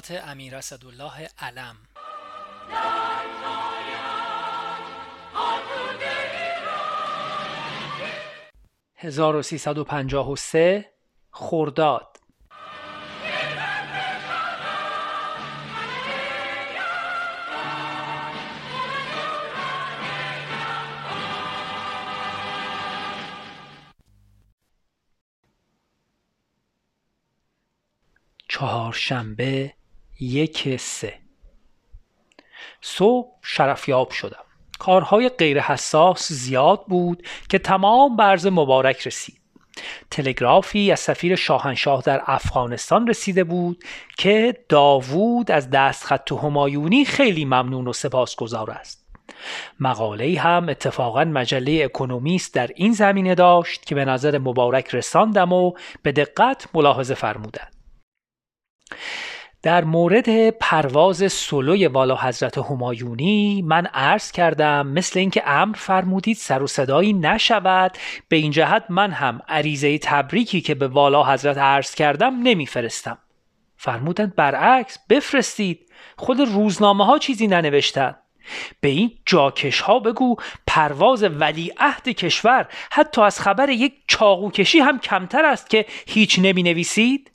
خاطرات امیر اسدالله علم. 1353 خرداد. چهارشنبه یک سه. صبح شرفیاب شدم. کارهای غیر حساس زیاد بود که تمام برز مبارک رسید. تلگرافی از سفیر شاهنشاه در افغانستان رسیده بود که داوود از دستخط همایونی خیلی ممنون و سپاسگزار است. مقاله هم اتفاقا مجله اکونومیست در این زمینه داشت که به نظر مبارک رساندم و به دقت ملاحظه فرمودند. در مورد پرواز سلوی والا حضرت همایونی من عرض کردم مثل اینکه امر فرمودید سر و صدایی نشود. به این جهت من هم عریضه تبریکی که به والا حضرت عرض کردم نمیفرستم. فرمودند برعکس بفرستید. خود روزنامه ها چیزی ننوشتن به این جاکش ها بگو پرواز ولی عهد کشور حتی از خبر یک چاقوکشی هم کمتر است که هیچ نمی نویسید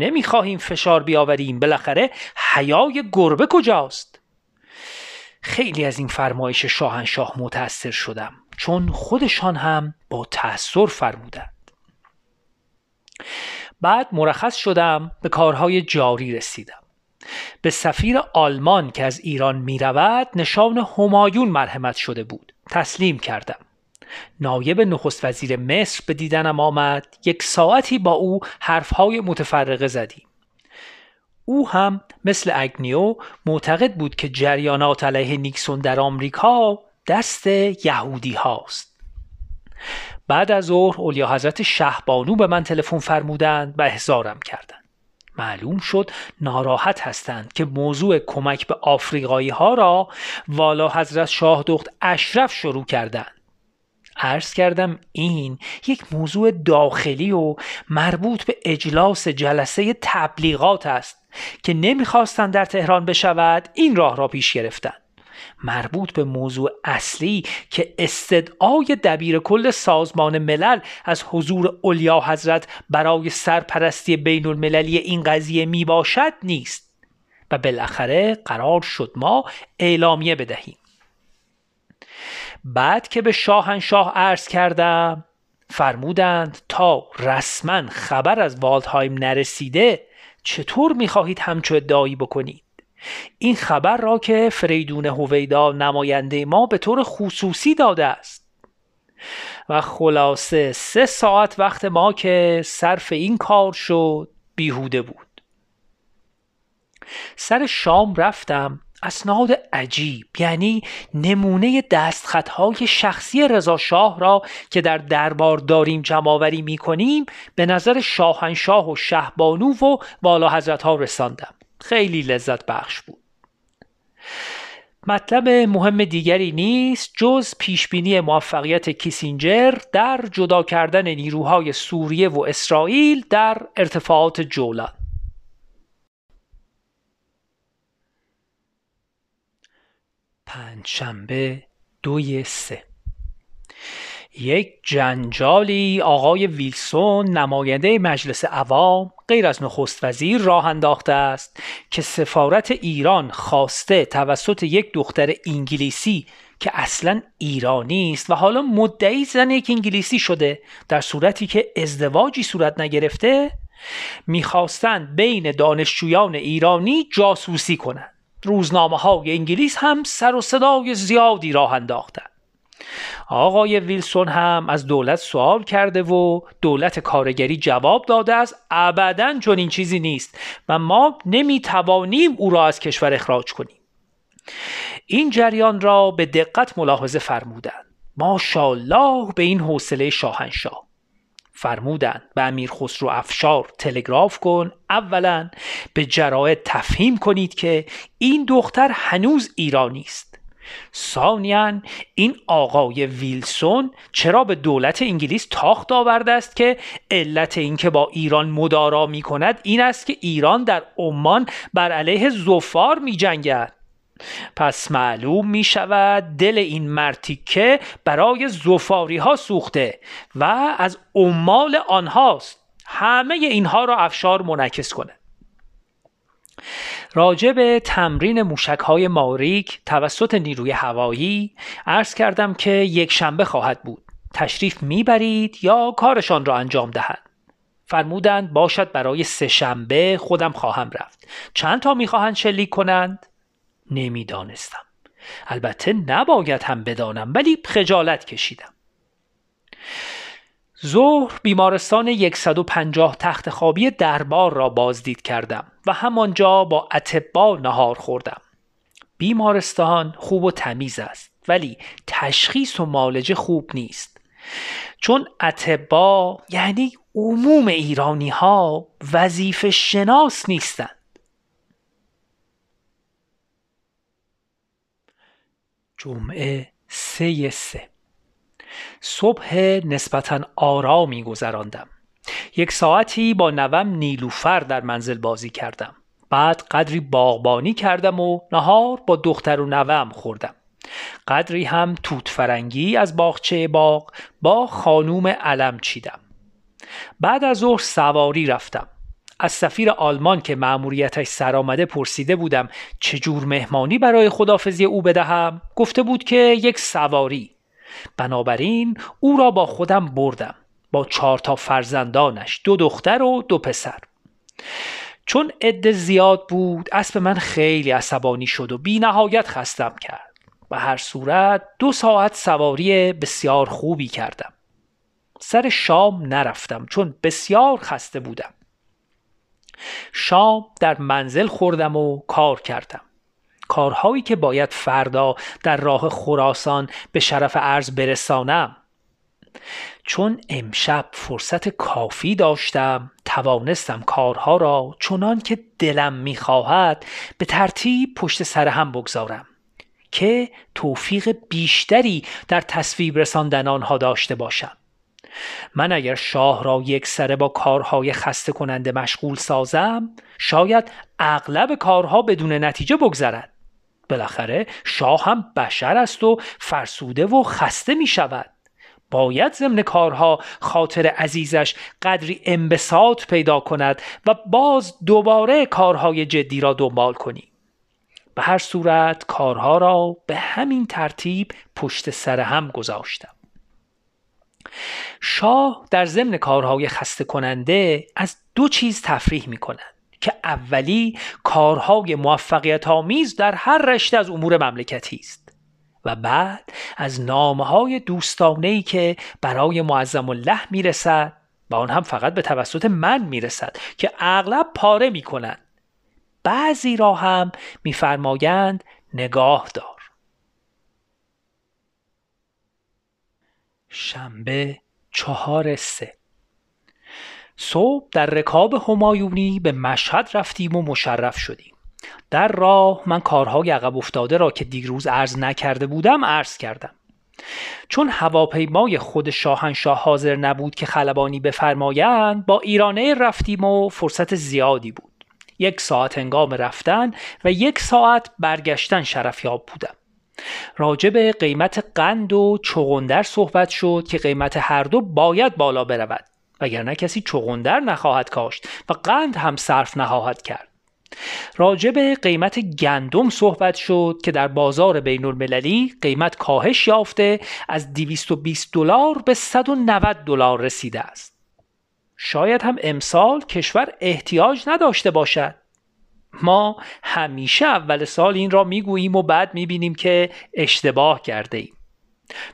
نمی‌خواهیم فشار بیاوریم. بالاخره حیای گربه کجاست؟ خیلی از این فرمایش شاهنشاه متأثر شدم چون خودشان هم با تأثیر فرمودند. بعد مرخص شدم به کارهای جاری رسیدم. به سفیر آلمان که از ایران می رود نشان همایون مرحمت شده بود. تسلیم کردم. نایب نخست وزیر مصر به دیدنم آمد یک ساعتی با او حرفهای متفرقه زدیم. او هم مثل اگنیو معتقد بود که جریانات علیه نیکسون در آمریکا دست یهودی هاست. بعد از ظهر اولیا حضرت شهبانو به من تلفن فرمودند و احضارم کردند. معلوم شد ناراحت هستند که موضوع کمک به آفریقایی ها را والا حضرت شاه دخت اشرف شروع کردند. عرض کردم این یک موضوع داخلی و مربوط به اجلاس جلسه تبلیغات است که نمی‌خواستند در تهران بشود این راه را پیش گرفتند مربوط به موضوع اصلی که استدعای دبیر کل سازمان ملل از حضور اولیا حضرت برای سرپرستی بین المللی این قضیه می باشد نیست و بالاخره قرار شد ما اعلامیه بدهیم. بعد که به شاهنشاه عرض کردم فرمودند تا رسما خبر از والدهایم نرسیده چطور می‌خواهید همچو ادعایی بکنید؟ این خبر را که فریدون هویدا نماینده ما به طور خصوصی داده است. و خلاصه سه ساعت وقت ما که صرف این کار شد بیهوده بود. سر شام رفتم اسناد عجیب یعنی نمونه دستخطهای شخصی رضا شاه را که در دربار داریم جمعآوری می کنیم به نظر شاهنشاه و شهبانو و والا حضرت ها رساندم. خیلی لذت بخش بود. مطلب مهم دیگری نیست جز پیشبینی موفقیت کیسینجر در جدا کردن نیروهای سوریه و اسرائیل در ارتفاعات جولان. پنجشنبه دوی سه. یک جنجالی آقای ویلسون نماینده مجلس عوام غیر از نخست وزیر راه انداخته است که سفارت ایران خواسته توسط یک دختر انگلیسی که اصلا ایرانی است و حالا مدعی زن یک انگلیسی شده در صورتی که ازدواجی صورت نگرفته می‌خواستند بین دانشجویان ایرانی جاسوسی کنند. روزنامه های انگلیس هم سر و صدای زیادی راه انداختند آقای ویلسون هم از دولت سوال کرده و دولت کارگری جواب داده است ابدا چون این چیزی نیست و ما نمی‌توانیم او را از کشور اخراج کنیم. این جریان را به دقت ملاحظه فرمودند ماشاءالله به این حوصله شاهنشاه. فرمودند به امیر خسرو افشار تلگراف کن اولا به جراید تفهیم کنید که این دختر هنوز ایرانی است. ثانیا این آقای ویلسون چرا به دولت انگلیس تاخت آورده است که علت اینکه با ایران مدارا می کند این است که ایران در عمان بر علیه زفار می جنگد پس معلوم می شود دل این مرتیکه برای زفاری ها سوخته و از عمال آنهاست. همه اینها را افشار منعکس کنه. راجع به تمرین موشک های ماریک توسط نیروی هوایی عرض کردم که یک شنبه خواهد بود. تشریف می‌برید یا کارشان را انجام دهند فرمودند باشد برای سه شنبه خودم خواهم رفت. چند تا می‌خواهند شلیک کنند؟ نمی‌دانستم. البته نباید هم بدانم ولی خجالت کشیدم. ظهر بیمارستان 150 تخت خوابی دربار را بازدید کردم و همانجا با اتبا نهار خوردم. بیمارستان خوب و تمیز است ولی تشخیص و مالجه خوب نیست. چون اتبا یعنی عموم ایرانی ها وظیفه شناس نیستند. جمعه سه سه. صبح نسبتا آرامی گذراندم. یک ساعتی با نوم نیلوفر در منزل بازی کردم. بعد قدری باغبانی کردم و نهار با دختر و نوم خوردم. قدری هم توت فرنگی از باغچه باغ با خانوم علم چیدم. بعد از ظهر سواری رفتم. از سفیر آلمان که مأموریتش سر آمده پرسیده بودم چجور مهمانی برای خدافزی او بدهم؟ گفته بود که یک سواری. بنابراین او را با خودم بردم با چهار تا فرزندانش دو دختر و دو پسر. چون عده زیاد بود اسب من خیلی عصبانی شد و بی نهایت خستم کرد. و هر صورت دو ساعت سواری بسیار خوبی کردم. سر شام نرفتم چون بسیار خسته بودم. شام در منزل خوردم و کار کردم. کارهایی که باید فردا در راه خراسان به شرف عرض برسانم. چون امشب فرصت کافی داشتم توانستم کارها را چنان که دلم می‌خواهد به ترتیب پشت سر هم بگذارم که توفیق بیشتری در تصویب رساندن آنها داشته باشم. من اگر شاه را یک سره با کارهای خسته کننده مشغول سازم شاید اغلب کارها بدون نتیجه بگذرد بالاخره شاه هم بشر است و فرسوده و خسته می شود باید ضمن کارها خاطر عزیزش قدری انبساط پیدا کند و باز دوباره کارهای جدی را دنبال کنی. به هر صورت کارها را به همین ترتیب پشت سر هم گذاشتم. شاه در ضمن کارهای خسته کننده از دو چیز تفریح می کند که اولی کارهای موفقیت آمیز در هر رشته از امور مملکتی است و بعد از نامه های دوستانه که برای معظم الله می‌رسد و آن هم فقط به توسط من می‌رسد که اغلب پاره می‌کنند. بعضی را هم میفرمایند نگاه دار. شنبه چهار سه. صبح در رکاب همایونی به مشهد رفتیم و مشرف شدیم. در راه من کارهای عقب افتاده را که دیروز عرض نکرده بودم عرض کردم. چون هواپیمای خود شاهنشاه حاضر نبود که خلبانی بفرمایند با ایرانه رفتیم و فرصت زیادی بود. یک ساعت انگام رفتن و یک ساعت برگشتن شرفیاب بودم. راجع به قیمت قند و چغندر صحبت شد که قیمت هر دو باید بالا برود وگرنه کسی چغندر نخواهد کاشت و قند هم صرف نخواهد کرد راجع به قیمت گندم صحبت شد که در بازار بین المللی قیمت کاهش یافته از 220 دلار به 190 دلار رسیده است. شاید هم امسال کشور احتیاج نداشته باشد. ما همیشه اول سال این را می‌گوییم و بعد می‌بینیم که اشتباه کرده ایم.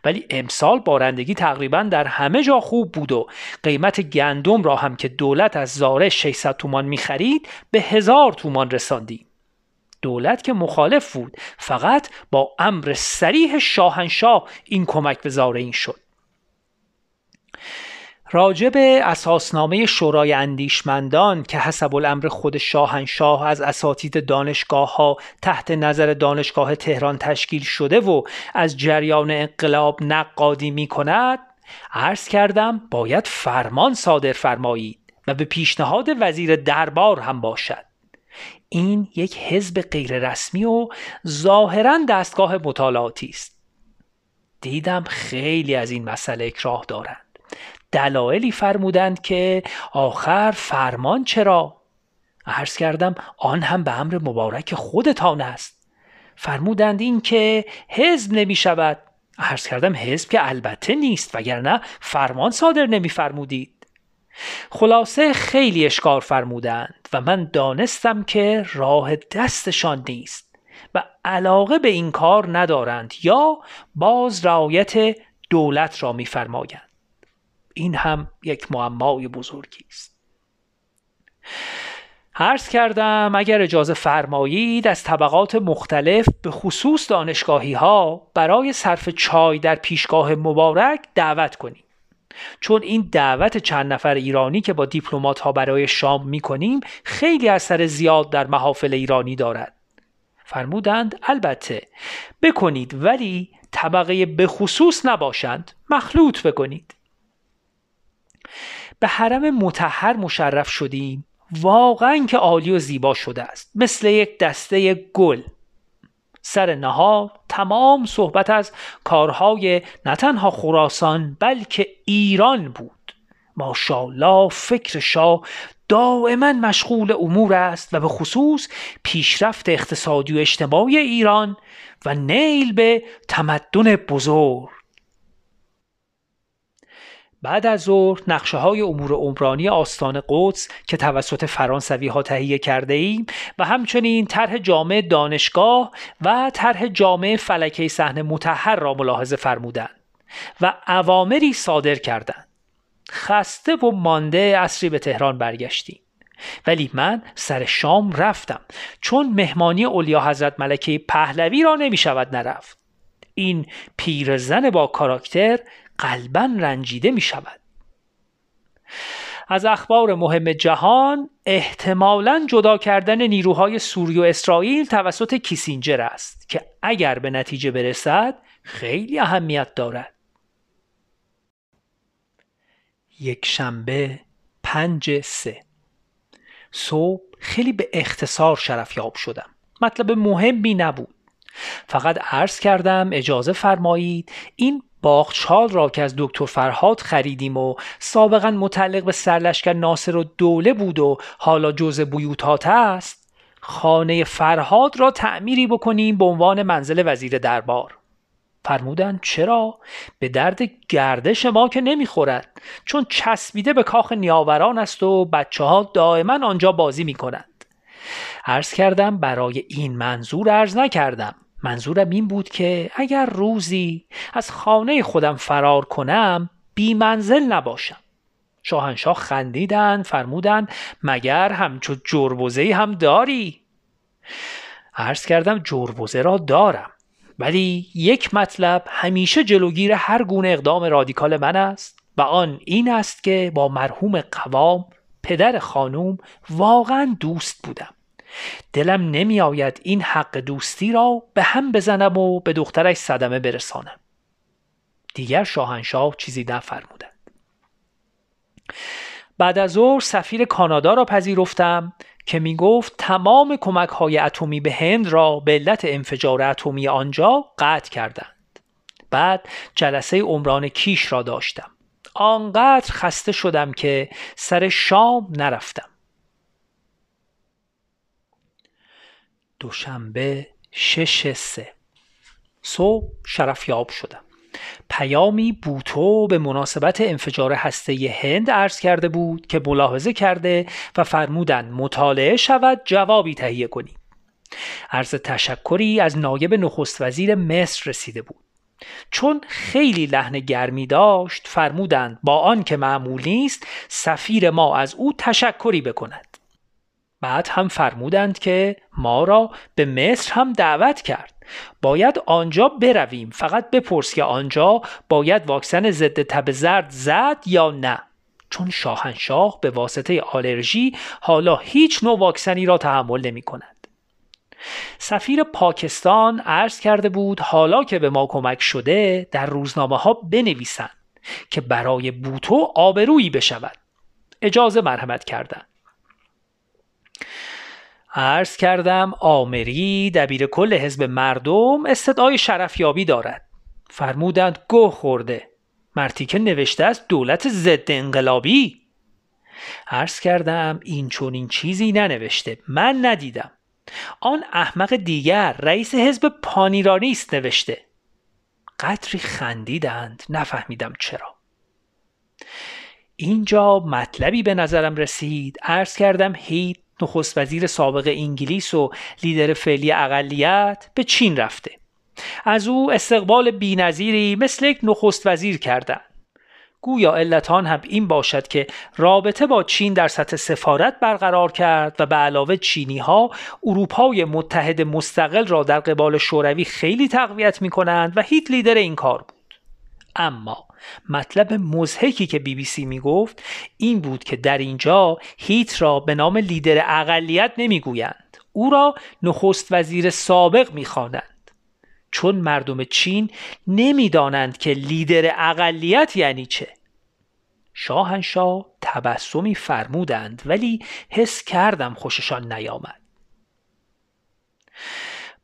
ولی امسال بارندگی تقریبا در همه جا خوب بود و قیمت گندم را هم که دولت از زاره 600 تومان می‌خرید به هزار تومان رساندیم دولت که مخالف بود فقط با امر سریح شاهنشاه این کمک به زاره این شد راجب اساسنامه شورای اندیشمندان که حسب الامر خود شاهنشاه از اساتید دانشگاه ها تحت نظر دانشگاه تهران تشکیل شده و از جریان انقلاب نقادی می کند عرض کردم باید فرمان صادر فرمایید و به پیشنهاد وزیر دربار هم باشد. این یک حزب غیررسمی و ظاهرا دستگاه مطالعاتی است. دیدم خیلی از این مسئله اکراه دارند. دلایلی فرمودند که آخر فرمان چرا؟ عرض کردم آن هم به امر مبارک خودتان است. فرمودند این که حزب نمی شود عرض کردم حزب که البته نیست وگرنه فرمان صادر نمی فرمودید خلاصه خیلی اشکار فرمودند و من دانستم که راه دستشان نیست و علاقه به این کار ندارند یا باز رعایت دولت را میفرمایند. این هم یک معمای بزرگی است. عرض کردم اگر اجازه فرمایید از طبقات مختلف به خصوص دانشگاهی ها برای صرف چای در پیشگاه مبارک دعوت کنیم. چون این دعوت چند نفر ایرانی که با دیپلمات ها برای شام می کنیم خیلی اثر زیاد در محافل ایرانی دارد. فرمودند البته بکنید ولی طبقه به خصوص نباشند مخلوط بکنید. به حرم متحر مشرف شدیم. واقعا که عالی و زیبا شده است. مثل یک دسته گل. سر نهار تمام صحبت از کارهای نه تنها خراسان بلکه ایران بود. ماشاءالله فکر شاه دائما مشغول امور است و به خصوص پیشرفت اقتصادی و اجتماعی ایران و نیل به تمدن بزرگ. بعد از ظهر نقشه های امور عمرانی آستان قدس که توسط فرانسوی ها تهیه کرده ایم و همچنین طرح جامع دانشگاه و طرح جامع فلکه صحنه متحر را ملاحظه فرمودند و اوامری صادر کردند. خسته و مانده اصری به تهران برگشتیم. ولی من سر شام رفتم چون مهمانی اولیا حضرت ملکه پهلوی را نمی شود نرفت. این پیرزن با کاراکتر قلبا رنجیده می شود از اخبار مهم جهان احتمالا جدا کردن نیروهای سوری و اسرائیل توسط کیسینجر است که اگر به نتیجه برسد خیلی اهمیت دارد. یک شنبه پنج سه. صبح خیلی به اختصار شرفیاب شدم. مطلب مهمی نبود. فقط عرض کردم اجازه فرمایید این باغچال را که از دکتر فرهاد خریدیم و سابقا متعلق به سرلشکر ناصر و دوله بود و حالا جزء بیوتات است خانه فرهاد را تعمیری بکنیم به عنوان منزل وزیر دربار. فرمودند چرا؟ به درد گردش ما که نمی‌خورد چون چسبیده به کاخ نیاوران است و بچه ها دائما آنجا بازی می کنند عرض کردم برای این منظور عرض نکردم. منظورم این بود که اگر روزی از خانه خودم فرار کنم بی منزل نباشم. شاهنشاه خندیدند فرمودند مگر همچو جربوزه هم داری؟ عرض کردم جربوزه را دارم. ولی یک مطلب همیشه جلوگیر هر گونه اقدام رادیکال من است و آن این است که با مرحوم قوام پدر خانوم واقعا دوست بودم. دلم نمی آید این حق دوستی را به هم بزنم و به دخترش صدمه برسانم. دیگر شاهنشاه چیزی نفرمودند. بعد از ظهر سفیر کانادا را پذیرفتم که می گفت تمام کمک های اتمی به هند را به علت انفجار اتمی آنجا قطع کردند. بعد جلسه عمران کیش را داشتم. آنقدر خسته شدم که سر شام نرفتم. دوشنبه شش سه. صبح شرفیاب شدم. پیامی بوتو به مناسبت انفجار هسته هند عرض کرده بود که ملاحظه کرده و فرمودند مطالعه شود جوابی تهیه کنیم. عرض تشکری از نایب نخست وزیر مصر رسیده بود. چون خیلی لحن گرمی داشت فرمودند با آن که معمول نیست سفیر ما از او تشکری بکند. بعد هم فرمودند که ما را به مصر هم دعوت کرد. باید آنجا برویم. فقط بپرس که آنجا باید واکسن ضد تب زرد زد یا نه. چون شاهنشاه به واسطه آلرژی حالا هیچ نوع واکسنی را تحمل نمی کند. سفیر پاکستان عرض کرده بود حالا که به ما کمک شده در روزنامه ها بنویسند که برای بوتو آبرویی بشود. اجازه مرحمت کردن عرض کردم آمری دبیر کل حزب مردم استدعای شرفیابی دارد. فرمودند گوه خورده. مرتی که نوشته است دولت ضد انقلابی. عرض کردم این چون این چیزی ننوشته. من ندیدم. آن احمق دیگر رئیس حزب پانیرانی است نوشته. قدری خندیدند نفهمیدم چرا. اینجا مطلبی به نظرم رسید. عرض کردم هیت نخست وزیر سابق انگلیس و لیدر فعلی اقلیت به چین رفته. از او استقبال بینظیری مثل یک نخست وزیر کردن. گویا علتان هم این باشد که رابطه با چین در سطح سفارت برقرار کرد و به علاوه چینی ها اروپای متحد مستقل را در قبال شوروی خیلی تقویت می کنند و هیت لیدر این کار بود. اما مطلب مزهکی که بی بی سی می گفت این بود که در اینجا هیت را به نام لیدر اقلیت نمی گویند او را نخست وزیر سابق می خوانند. چون مردم چین نمی‌دانند که لیدر اقلیت یعنی چه. شاهنشاه تبسمی فرمودند ولی حس کردم خوششان نیامد.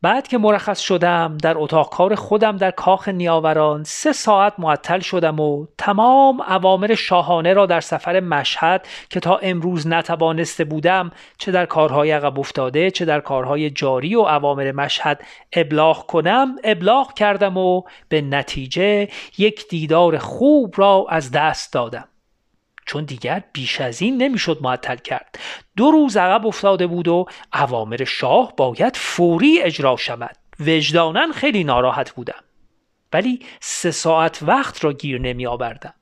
بعد که مرخص شدم در اتاق کار خودم در کاخ نیاوران سه ساعت معطل شدم و تمام اوامر شاهانه را در سفر مشهد که تا امروز نتوانسته بودم چه در کارهای عقب افتاده چه در کارهای جاری و اوامر مشهد ابلاغ کنم ابلاغ کردم و به نتیجه یک دیدار خوب را از دست دادم. چون دیگر بیش از این نمی‌شد معطل کرد. دو روز عقب افتاده بود و اوامر شاه باید فوری اجرا شود. وجدانن خیلی ناراحت بودم. ولی سه ساعت وقت را گیر نمی آوردم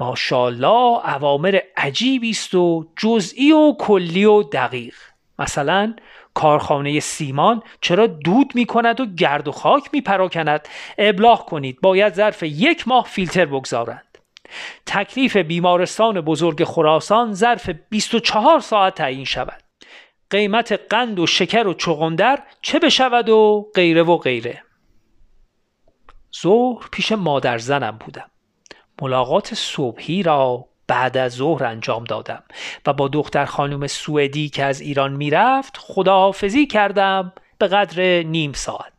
ماشاءالله اوامر عجیبی است و جزئی و کلی و دقیق. مثلا کارخانه سیمان چرا دود می کند و گرد و خاک می پراکند ابلاغ کنید باید ظرف یک ماه فیلتر بگذارند. تکلیف بیمارستان بزرگ خراسان ظرف 24 ساعت تعیین شود. قیمت قند و شکر و چغندر چه بشود و غیره و غیره. ظهر پیش مادر زنم بودم. ملاقات صبحی را بعد از ظهر انجام دادم و با دختر خانم سوئدی که از ایران می‌رفت خداحافظی کردم به قدر نیم ساعت.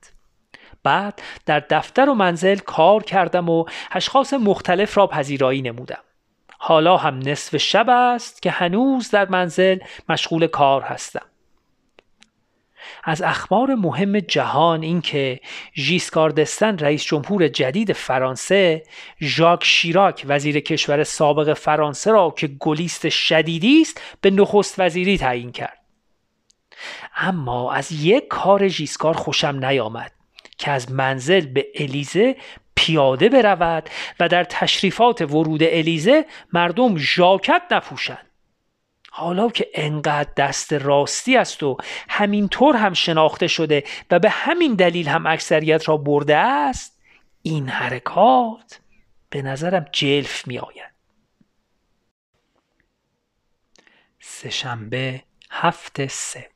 بعد در دفتر و منزل کار کردم و اشخاص مختلف را پذیرایی نمودم. حالا هم نصف شب است که هنوز در منزل مشغول کار هستم. از اخبار مهم جهان اینکه ژیسکار دستن رئیس جمهور جدید فرانسه ژاک شیراک وزیر کشور سابق فرانسه را که گلیست شدیدی است به نخست وزیری تعیین کرد. اما از یک کار ژیسکار خوشم نیامد. که از منزل به الیزه پیاده برود و در تشریفات ورود الیزه مردم ژاکت نپوشند. حالا که انقدر دست راستی است و همینطور هم شناخته شده و به همین دلیل هم اکثریت را برده است این حرکات به نظرم جلف می آید. سهشنبه هفت سه.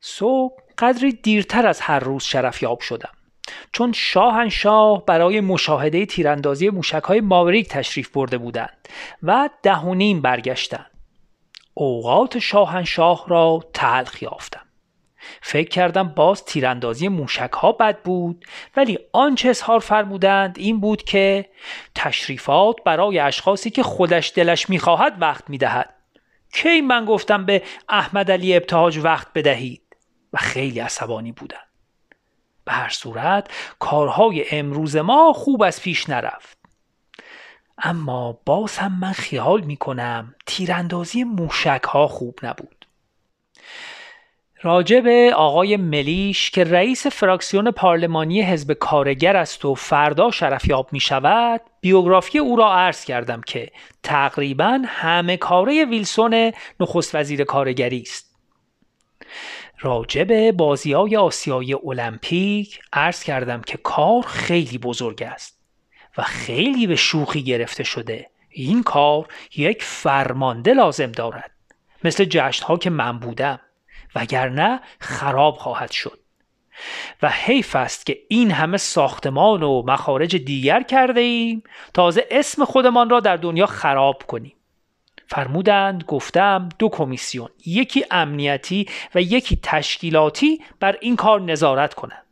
صبح قدری دیرتر از هر روز شرفیاب شدم. چون شاهنشاه برای مشاهده تیراندازی موشکهای ماوریک تشریف برده بودند و دهونیم برگشتند. اوقات شاهنشاه را تلخ یافتم. فکر کردم باز تیراندازی موشک ها بد بود ولی آنچه اظهار فرمودند این بود که تشریفات برای اشخاصی که خودش دلش می‌خواهد وقت می‌دهد. کی من گفتم به احمد علی ابتهاج وقت بدهید؟ و خیلی عصبانی بودن. به هر صورت کارهای امروز ما خوب از پیش نرفت. اما باز هم من خیال می کنم تیراندازی موشک ها خوب نبود. راجب آقای ملیش که رئیس فراکسیون پارلمانی حزب کارگر است و فردا شرفیاب می شود بیوگرافی او را عرض کردم که تقریبا همه کاره ویلسون نخست وزیر کارگری است. راجب بازی های آسیای المپیک عرض کردم که کار خیلی بزرگ است و خیلی به شوخی گرفته شده. این کار یک فرمانده لازم دارد. مثل جشن ها که من بودم. وگرنه خراب خواهد شد. و حیف است که این همه ساختمان و مخارج دیگر کرده ایم تازه اسم خودمان را در دنیا خراب کنیم. فرمودند گفتم دو کمیسیون یکی امنیتی و یکی تشکیلاتی بر این کار نظارت کنند.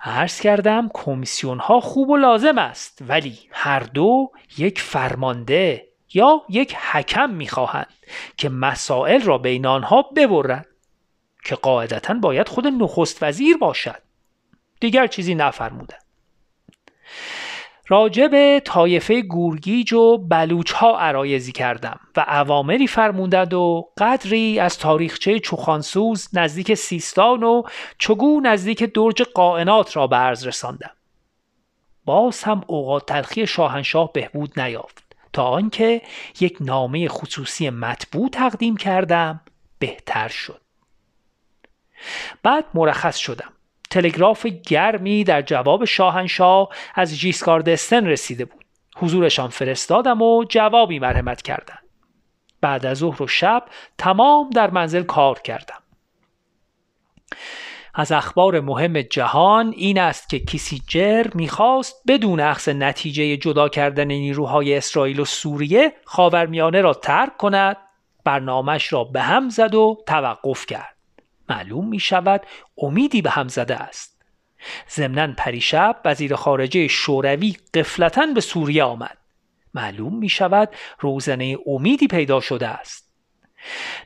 عرض کردم کمیسیون ها خوب و لازم است ولی هر دو یک فرمانده یا یک حکم می‌خواهند که مسائل را بین آنها ببرد که قاعدتا باید خود نخست وزیر باشد. دیگر چیزی نفرمودند. راجع به طایفه گورگیج و بلوچ ها عرایزی کردم و عوامری فرمودند و قدری از تاریخچه چوخانسوز نزدیک سیستان و چگو نزدیک درج قائنات را عرض رساندم. باز هم اوقات تلخی شاهنشاه بهبود نیافت. تا آنکه یک نامه خصوصی مطبوع تقدیم کردم بهتر شد. بعد مرخص شدم. تلگراف گرمی در جواب شاهنشاه از جیسکاردستن رسیده بود. حضورشان فرستادم و جوابی مرحمت کردند. بعد از ظهر و شب تمام در منزل کار کردم. از اخبار مهم جهان این است که کیسیجر می‌خواست بدون اخذ نتیجه جدا کردن نیروهای اسرائیل و سوریه خاورمیانه را ترک کند برنامهش را به هم زد و توقف کرد. معلوم می شود امیدی به هم زده است. ضمنا پریشب وزیر خارجه شوروی قفلتا به سوریه آمد. معلوم می شود روزنه امیدی پیدا شده است.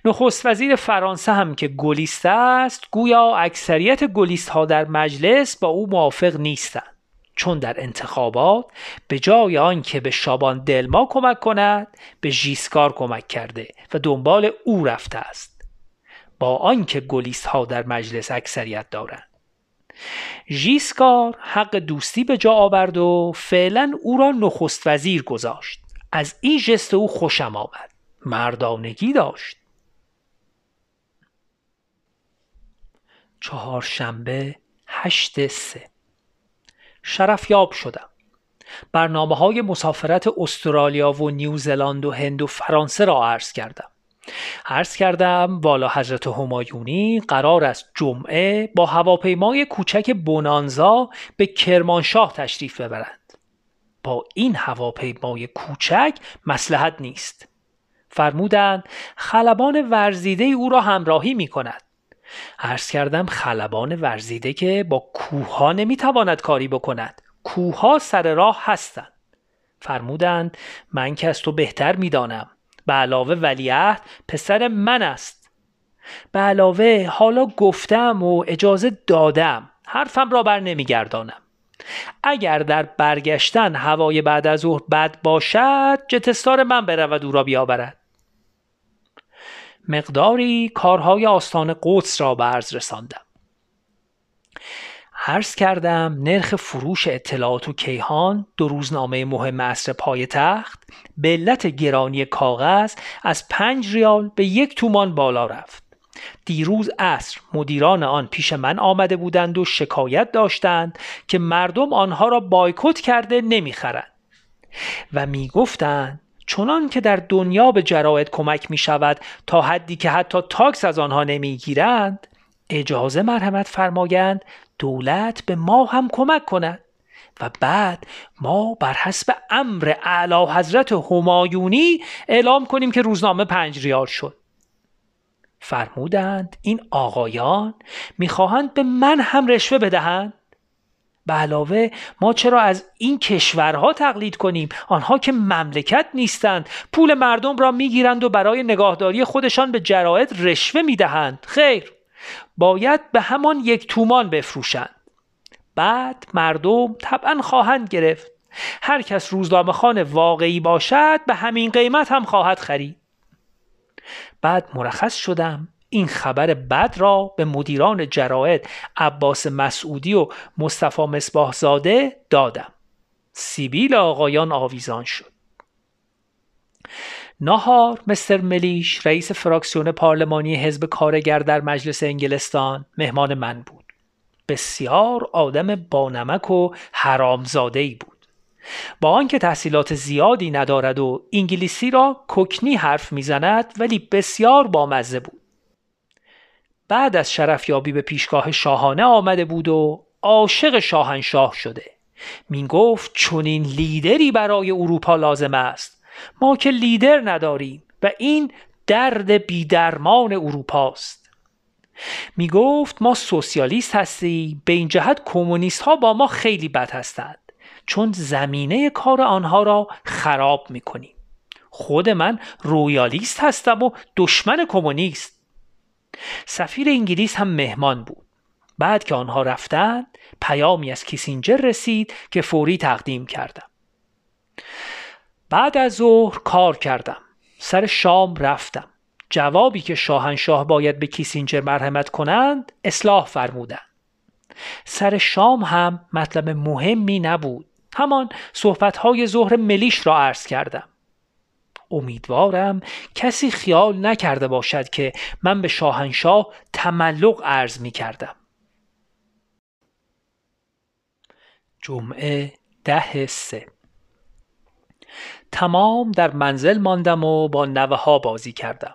نخست وزیر فرانسه هم که گلیسته است گویا اکثریت گلیست ها در مجلس با او موافق نیستند. چون در انتخابات به جای آنکه به شابان دلما کمک کند به ژیسکار کمک کرده و دنبال او رفته است. با آنکه گلیست ها در مجلس اکثریت دارند. ژیسکار حق دوستی به جا آورد و فعلا او را نخست وزیر گذاشت. از این جست او خوشم آمد. مردانگی داشت. چهارشنبه هشت سه. شرفیاب شدم. برنامه های مسافرت استرالیا و نیوزلند و هند و فرانسه را عرض کردم. عرض کردم والا حضرت همایونی قرار است جمعه با هواپیمای کوچک بونانزا به کرمانشاه تشریف ببرند. با این هواپیمای کوچک مسلحت نیست. فرمودند خلبان ورزیده او را همراهی می کند. عرض کردم خلبان ورزیده که با کوه نمی تواند کاری بکند. کوه سر راه هستند. فرمودند من که از تو بهتر می‌دانم. به علاوه ولیعهد پسر من است. به علاوه حالا گفتم و اجازه دادم حرفم را بر نمیگردانم. اگر در برگشتن هوای بعد از ظهر بد باشد جتستار من برود او را بیاورد. مقداری کارهای آستان قدس را به عرض رساندم. عرض کردم نرخ فروش اطلاعات و کیهان دو روزنامه مهم عصر پای تخت به علت گرانی کاغذ از پنج ریال به یک تومان بالا رفت. دیروز عصر مدیران آن پیش من آمده بودند و شکایت داشتند که مردم آنها را بایکوت کرده نمی‌خرند. و می‌گفتند چنان که در دنیا به جراید کمک می شود تا حدی که حتی تاکس از آنها نمی‌گیرند اجازه مرحمت فرمایند دولت به ما هم کمک کند و بعد ما بر حسب امر اعلی حضرت همایونی اعلام کنیم که روزنامه پنج ریال شد. فرمودند این آقایان می‌خواهند به من هم رشوه بدهند؟ به علاوه ما چرا از این کشورها تقلید کنیم؟ آنها که مملکت نیستند. پول مردم را می‌گیرند و برای نگاهداری خودشان به جراید رشوه می‌دهند. خیر. باید به همان یک تومان بفروشند. بعد مردم طبعا خواهند گرفت. هر کس روزنامه خان واقعی باشد به همین قیمت هم خواهد خرید. بعد مرخص شدم. این خبر بد را به مدیران جراید عباس مسعودی و مصطفی مصباح زاده دادم. سیبیل آقایان آویزان شد. ناهار مستر ملیش رئیس فراکسیون پارلمانی حزب کارگر در مجلس انگلستان مهمان من بود. بسیار آدم بانمک و حرامزاده ای بود. با آنکه تحصیلات زیادی ندارد و انگلیسی را کوکنی حرف می‌زند ولی بسیار بامزه بود. بعد از شرفیابی به پیشگاه شاهانه آمده بود و عاشق شاهنشاه شده. می گفت چنین لیدری برای اروپا لازم است. ما که لیدر نداریم و این درد بیدرمان اروپاست. می گفت ما سوسیالیست هستیم به این جهت کمونیست ها با ما خیلی بد هستند چون زمینه کار آنها را خراب می کنیم خود من رویالیست هستم و دشمن کمونیست. سفیر انگلیس هم مهمان بود. بعد که آنها رفتند پیامی از کیسینجر رسید که فوری تقدیم کردم. بعد از ظهر کار کردم. سر شام رفتم. جوابی که شاهنشاه باید به کیسینجر مرحمت کنند اصلاح فرمودند. سر شام هم مطلب مهمی نبود. همان صحبتهای ظهر ملیش را عرض کردم. امیدوارم کسی خیال نکرده باشد که من به شاهنشاه تملق عرض می کردم. جمعه ده سه تمام در منزل ماندم و با نوه ها بازی کردم.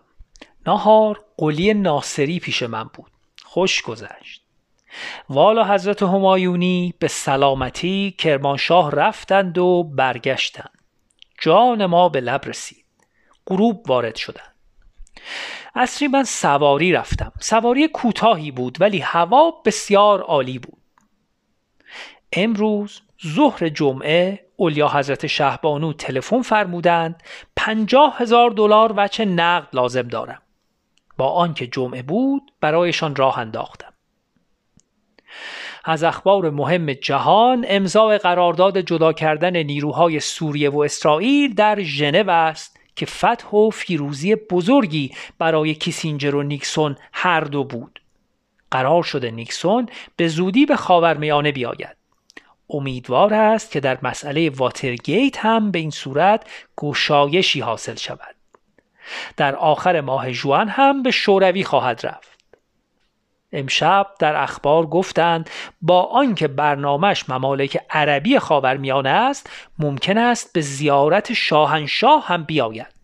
نهار قلی ناصری پیش من بود. خوش گذشت. والا حضرت همایونی به سلامتی کرمانشاه رفتند و برگشتند. جان ما به لب رسید. غروب وارد شدند. اصری من سواری رفتم. سواری کوتاهی بود ولی هوا بسیار عالی بود. امروز ظهر جمعه اولیا حضرت شهبانو تلفن فرمودند پنجاه هزار دلار وچه نقد لازم دارم. با آنکه جمعه بود برایشان راه انداختم. از اخبار مهم جهان امضای قرارداد جدا کردن نیروهای سوریه و اسرائیل در ژنو است که فتح و فیروزی بزرگی برای کیسینجر و نیکسون هر دو بود. قرار شده نیکسون به زودی به خاورمیانه بیاید. امیدوار است که در مسئله واترگیت هم به این صورت گشایشی حاصل شود. در آخر ماه جوان هم به شوروی خواهد رفت. امشب در اخبار گفتند با آنکه برنامهش ممالک عربی خاورمیانه است ممکن است به زیارت شاهنشاه هم بیاید.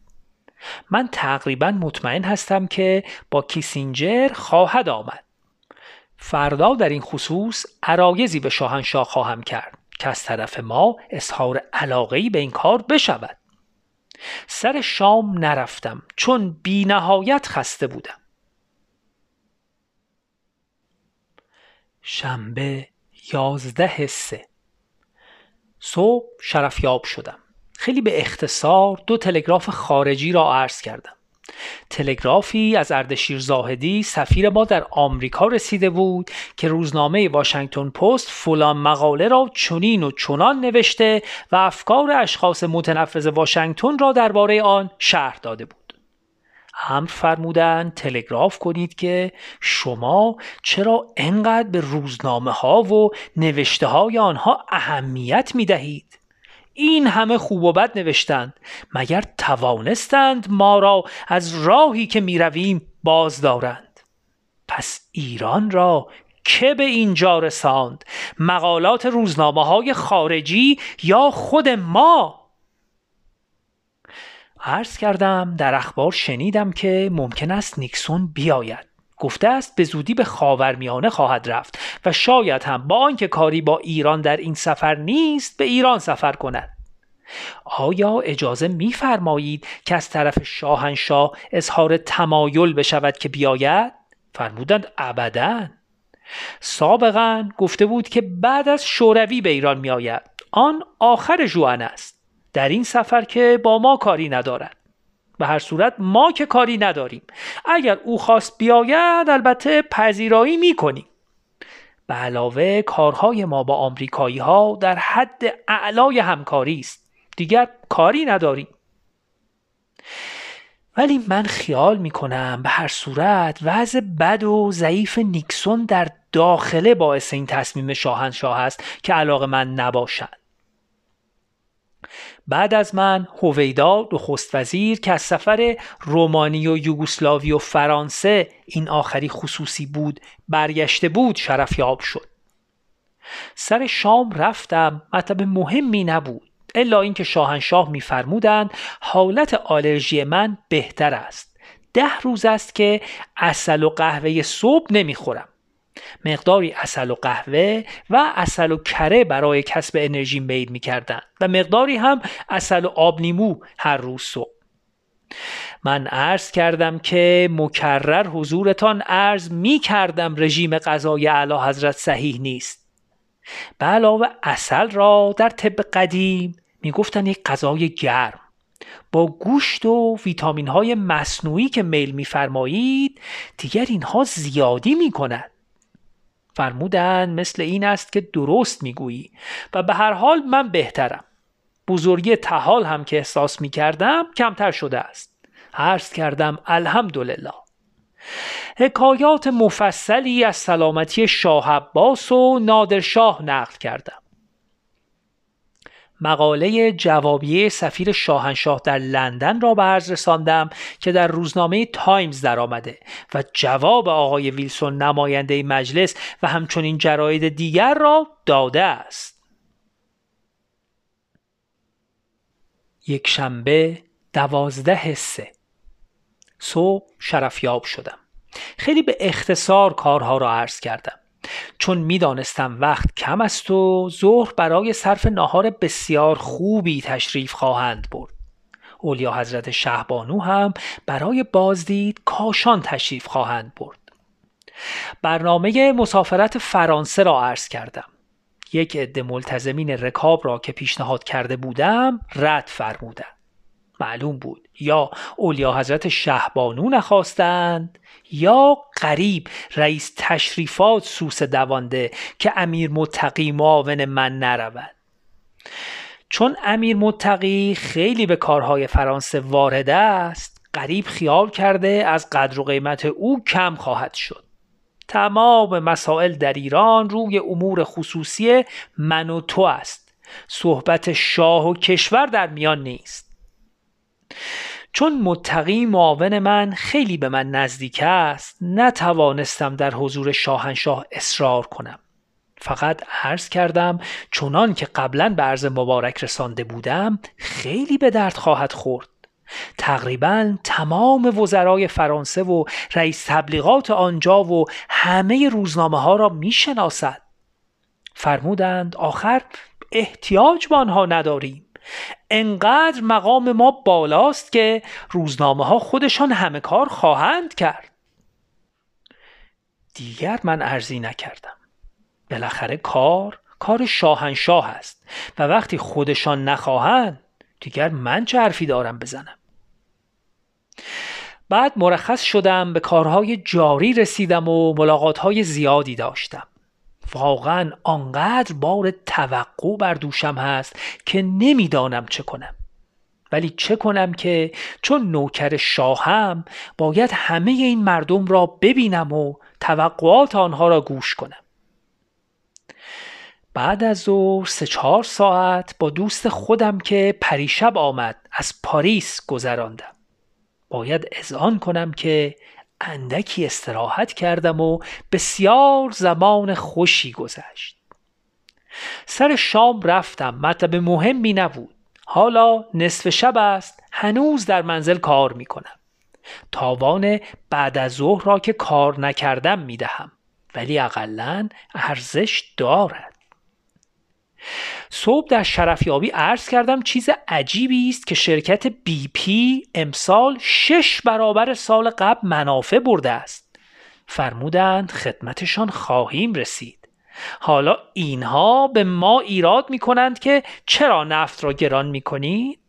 من تقریبا مطمئن هستم که با کیسینجر خواهد آمد. فردا در این خصوص عرایزی به شاهنشاه خواهم کرد که از طرف ما اظهار علاقه به این کار بشود. سر شام نرفتم چون بی نهایت خسته بودم. شنبه یازده سه. صبح شرفیاب شدم. خیلی به اختصار دو تلگراف خارجی را عرض کردم. تلگرافی از اردشیر زاهدی سفیر ما در آمریکا رسیده بود که روزنامه واشنگتن پست فلان مقاله را چنین و چنان نوشته و افکار اشخاص متنفذ واشنگتن را درباره آن شرح داده بود امر فرمودند تلگراف کنید که شما چرا انقدر به روزنامه ها و نوشته های آنها اهمیت می دهید؟ این همه خوب و بد نوشتند. مگر توانستند ما را از راهی که می رویم باز دارند؟ پس ایران را که به اینجا رساند؟ مقالات روزنامه های خارجی یا خود ما؟ عرض کردم در اخبار شنیدم که ممکن است نیکسون بیاید. گفته است به زودی به خاورمیانه خواهد رفت و شاید هم با آنکه کاری با ایران در این سفر نیست به ایران سفر کند. آیا اجازه میفرمایید که از طرف شاهنشاه اظهار تمایل بشود که بیاید؟ فرمودند ابدا. سابقا گفته بود که بعد از شوروی به ایران میآید. آن آخر جوان است. در این سفر که با ما کاری ندارد. به هر صورت ما که کاری نداریم. اگر او خواست بیاید البته پذیرایی می‌کنیم. به علاوه کارهای ما با آمریکایی ها در حد اعلای همکاری است. دیگر کاری نداریم. ولی من خیال می کنم به هر صورت وضع بد و ضعیف نیکسون در داخله باعث این تصمیم شاهنشاه است که علاقه من نباشد. بعد از من هویدا نخست وزیر که از سفر رومانی و یوگسلاوی و فرانسه این آخری خصوصی بود برگشته بود شرفیاب شد. سر شام رفتم مطلب مهمی نبود الا اینکه شاهنشاه میفرمودند حالت آلرژی من بهتر است. ده روز است که اصل و قهوه صبح نمی‌خورم. مقداری اصل و قهوه و اصل و کره برای کسب انرژی میل می‌کردن و مقداری هم اصل و آب لیمو هر روز صبح. من عرض کردم که مکرر حضورتان عرض می کردم رژیم غذای اعلی حضرت صحیح نیست. به علاوه اصل را در طب قدیم می گفتن یک غذای گرم. با گوشت و ویتامین های مصنوعی که میل میفرمایید دیگر اینها زیادی می کند فرمودن مثل این است که درست می‌گویی و به هر حال من بهترم. بزرگی تحال هم که احساس می کردم کمتر شده است. عرض کردم الحمدلله. حکایات مفصلی از سلامتی شاه عباس و نادرشاه نقل کردم. مقاله جوابیه سفیر شاهنشاه در لندن را به عرض رساندم که در روزنامه تایمز درآمده و جواب آقای ویلسون نماینده مجلس و همچنین جراید دیگر را داده است. یک شنبه دوازده سه. صبح شرفیاب شدم. خیلی به اختصار کارها را عرض کردم. چون می‌دانستم وقت کم است و ظهر برای صرف ناهار بسیار خوبی تشریف خواهند برد. اولیا حضرت شهبانو هم برای بازدید کاشان تشریف خواهند برد. برنامه مسافرت فرانسه را عرض کردم. یک عده ملتزمین رکاب را که پیشنهاد کرده بودم رد فرمودند. معلوم بود. یا اولیا حضرت شهبانو نخواستند یا قریب رئیس تشریفات سوس دوانده که امیر متقی معاون من نرود. چون امیر متقی خیلی به کارهای فرانسه وارده است قریب خیال کرده از قدر و قیمت او کم خواهد شد. تمام مسائل در ایران روی امور خصوصی من و تو است. صحبت شاه و کشور در میان نیست. چون متقی معاون من خیلی به من نزدیک است نتوانستم در حضور شاهنشاه اصرار کنم. فقط عرض کردم چنان که قبلا به عرض مبارک رسانده بودم خیلی به درد خواهد خورد. تقریبا تمام وزرای فرانسه و رئیس تبلیغات آنجا و همه روزنامه ها را می شناسد فرمودند آخر احتیاج به آنها نداریم. انقدر مقام ما بالاست که روزنامه ها خودشان همه کار خواهند کرد. دیگر من ارزی نکردم. بالاخره کار کار شاهنشاه است و وقتی خودشان نخواهند دیگر من چه حرفی دارم بزنم؟ بعد مرخص شدم به کارهای جاری رسیدم و ملاقاتهای زیادی داشتم. واقعا آنقدر بار توقع بر دوشم هست که نمی‌دانم چه کنم. ولی چه کنم که چون نوکر شاهم باید همه این مردم را ببینم و توقعات آنها را گوش کنم. بعد از ظهر سه چهار ساعت با دوست خودم که پریشب آمد از پاریس گذراندم. باید اذعان کنم که اندکی استراحت کردم و بسیار زمان خوشی گذشت. سر شام رفتم مطلب مهمی نبود. حالا نصف شب است هنوز در منزل کار می کنم تاوان بعد از ظهر را که کار نکردم می دهم ولی اقلا ارزش دارد. صبح در شرفیابی عرض کردم چیز عجیبی است که شرکت بی پی امسال شش برابر سال قبل منافع برده است فرمودند خدمتشان خواهیم رسید حالا اینها به ما ایراد می کنند که چرا نفت را گران می کنید؟